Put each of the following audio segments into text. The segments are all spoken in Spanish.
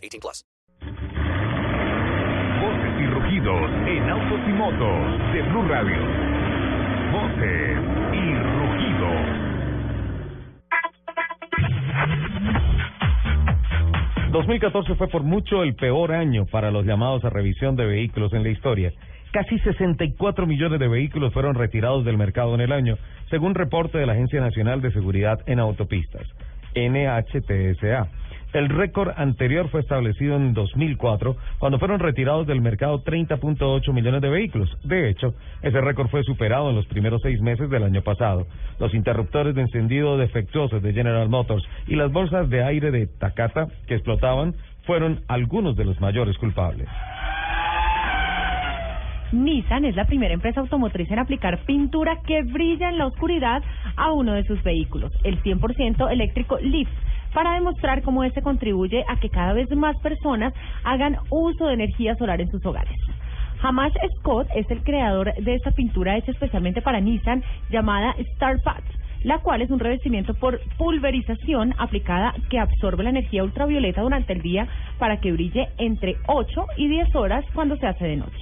18 plus. Voces y rugidos en autos y motos de Blue Radio. Voces y rugidos. ...2014 fue por mucho el peor año para los llamados a revisión de vehículos en la historia. Casi 64 millones de vehículos fueron retirados del mercado en el año, según reporte de la Agencia Nacional de Seguridad en Autopistas, NHTSA. El récord anterior fue establecido en 2004, cuando fueron retirados del mercado 30.8 millones de vehículos. De hecho, ese récord fue superado en los primeros seis meses del año pasado. Los interruptores de encendido defectuosos de General Motors y las bolsas de aire de Takata que explotaban fueron algunos de los mayores culpables. Nissan es la primera empresa automotriz en aplicar pintura que brilla en la oscuridad a uno de sus vehículos, el 100% eléctrico Leaf, para demostrar cómo este contribuye a que cada vez más personas hagan uso de energía solar en sus hogares. Hamash Scott es el creador de esta pintura hecha especialmente para Nissan llamada Star la cual es un revestimiento por pulverización aplicada que absorbe la energía ultravioleta durante el día para que brille entre 8 y 10 horas cuando se hace de noche.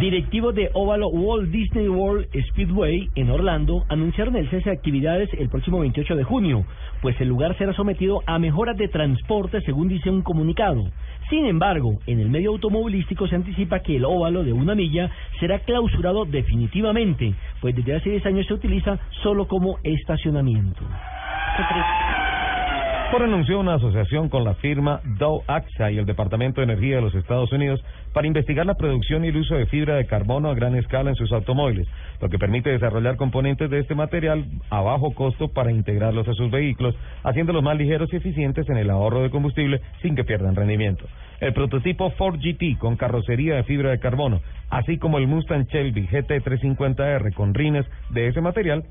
Directivos de óvalo Walt Disney World Speedway en Orlando anunciaron el cese de actividades el próximo 28 de junio, pues el lugar será sometido a mejoras de transporte según dice un comunicado. Sin embargo, en el medio automovilístico se anticipa que el óvalo de una milla será clausurado definitivamente, pues desde hace 10 años se utiliza solo como estacionamiento. Por anunció una asociación con la firma Dow AXA y el Departamento de Energía de los Estados Unidos para investigar la producción y el uso de fibra de carbono a gran escala en sus automóviles, lo que permite desarrollar componentes de este material a bajo costo para integrarlos a sus vehículos, haciéndolos más ligeros y eficientes en el ahorro de combustible sin que pierdan rendimiento. El prototipo Ford GT con carrocería de fibra de carbono, así como el Mustang Shelby GT350R con rines de ese material,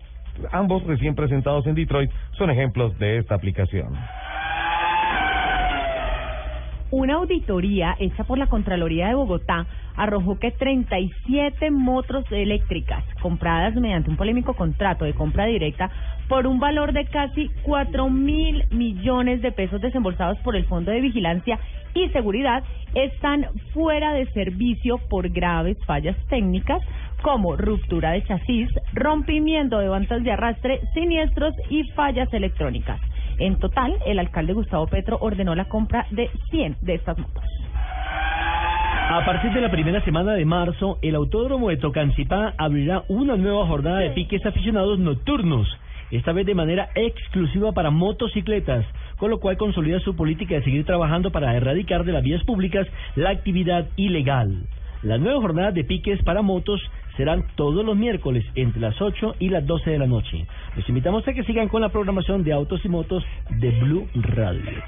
ambos recién presentados en Detroit, son ejemplos de esta aplicación. Una auditoría hecha por la Contraloría de Bogotá arrojó que 37 motos eléctricas compradas mediante un polémico contrato de compra directa por un valor de casi 4 mil millones de pesos desembolsados por el Fondo de Vigilancia y Seguridad están fuera de servicio por graves fallas técnicas como ruptura de chasis, rompimiento de bandas de arrastre, siniestros y fallas electrónicas. En total, el alcalde Gustavo Petro ordenó la compra de 100 de estas motos. A partir de la primera semana de marzo, el Autódromo de Tocancipá abrirá una nueva jornada de piques aficionados nocturnos, esta vez de manera exclusiva para motocicletas, con lo cual consolida su política de seguir trabajando para erradicar de las vías públicas la actividad ilegal. Las nuevas jornadas de piques para motos serán todos los miércoles entre las 8 y las 12 de la noche. Les invitamos a que sigan con la programación de autos y motos de Blue Radio.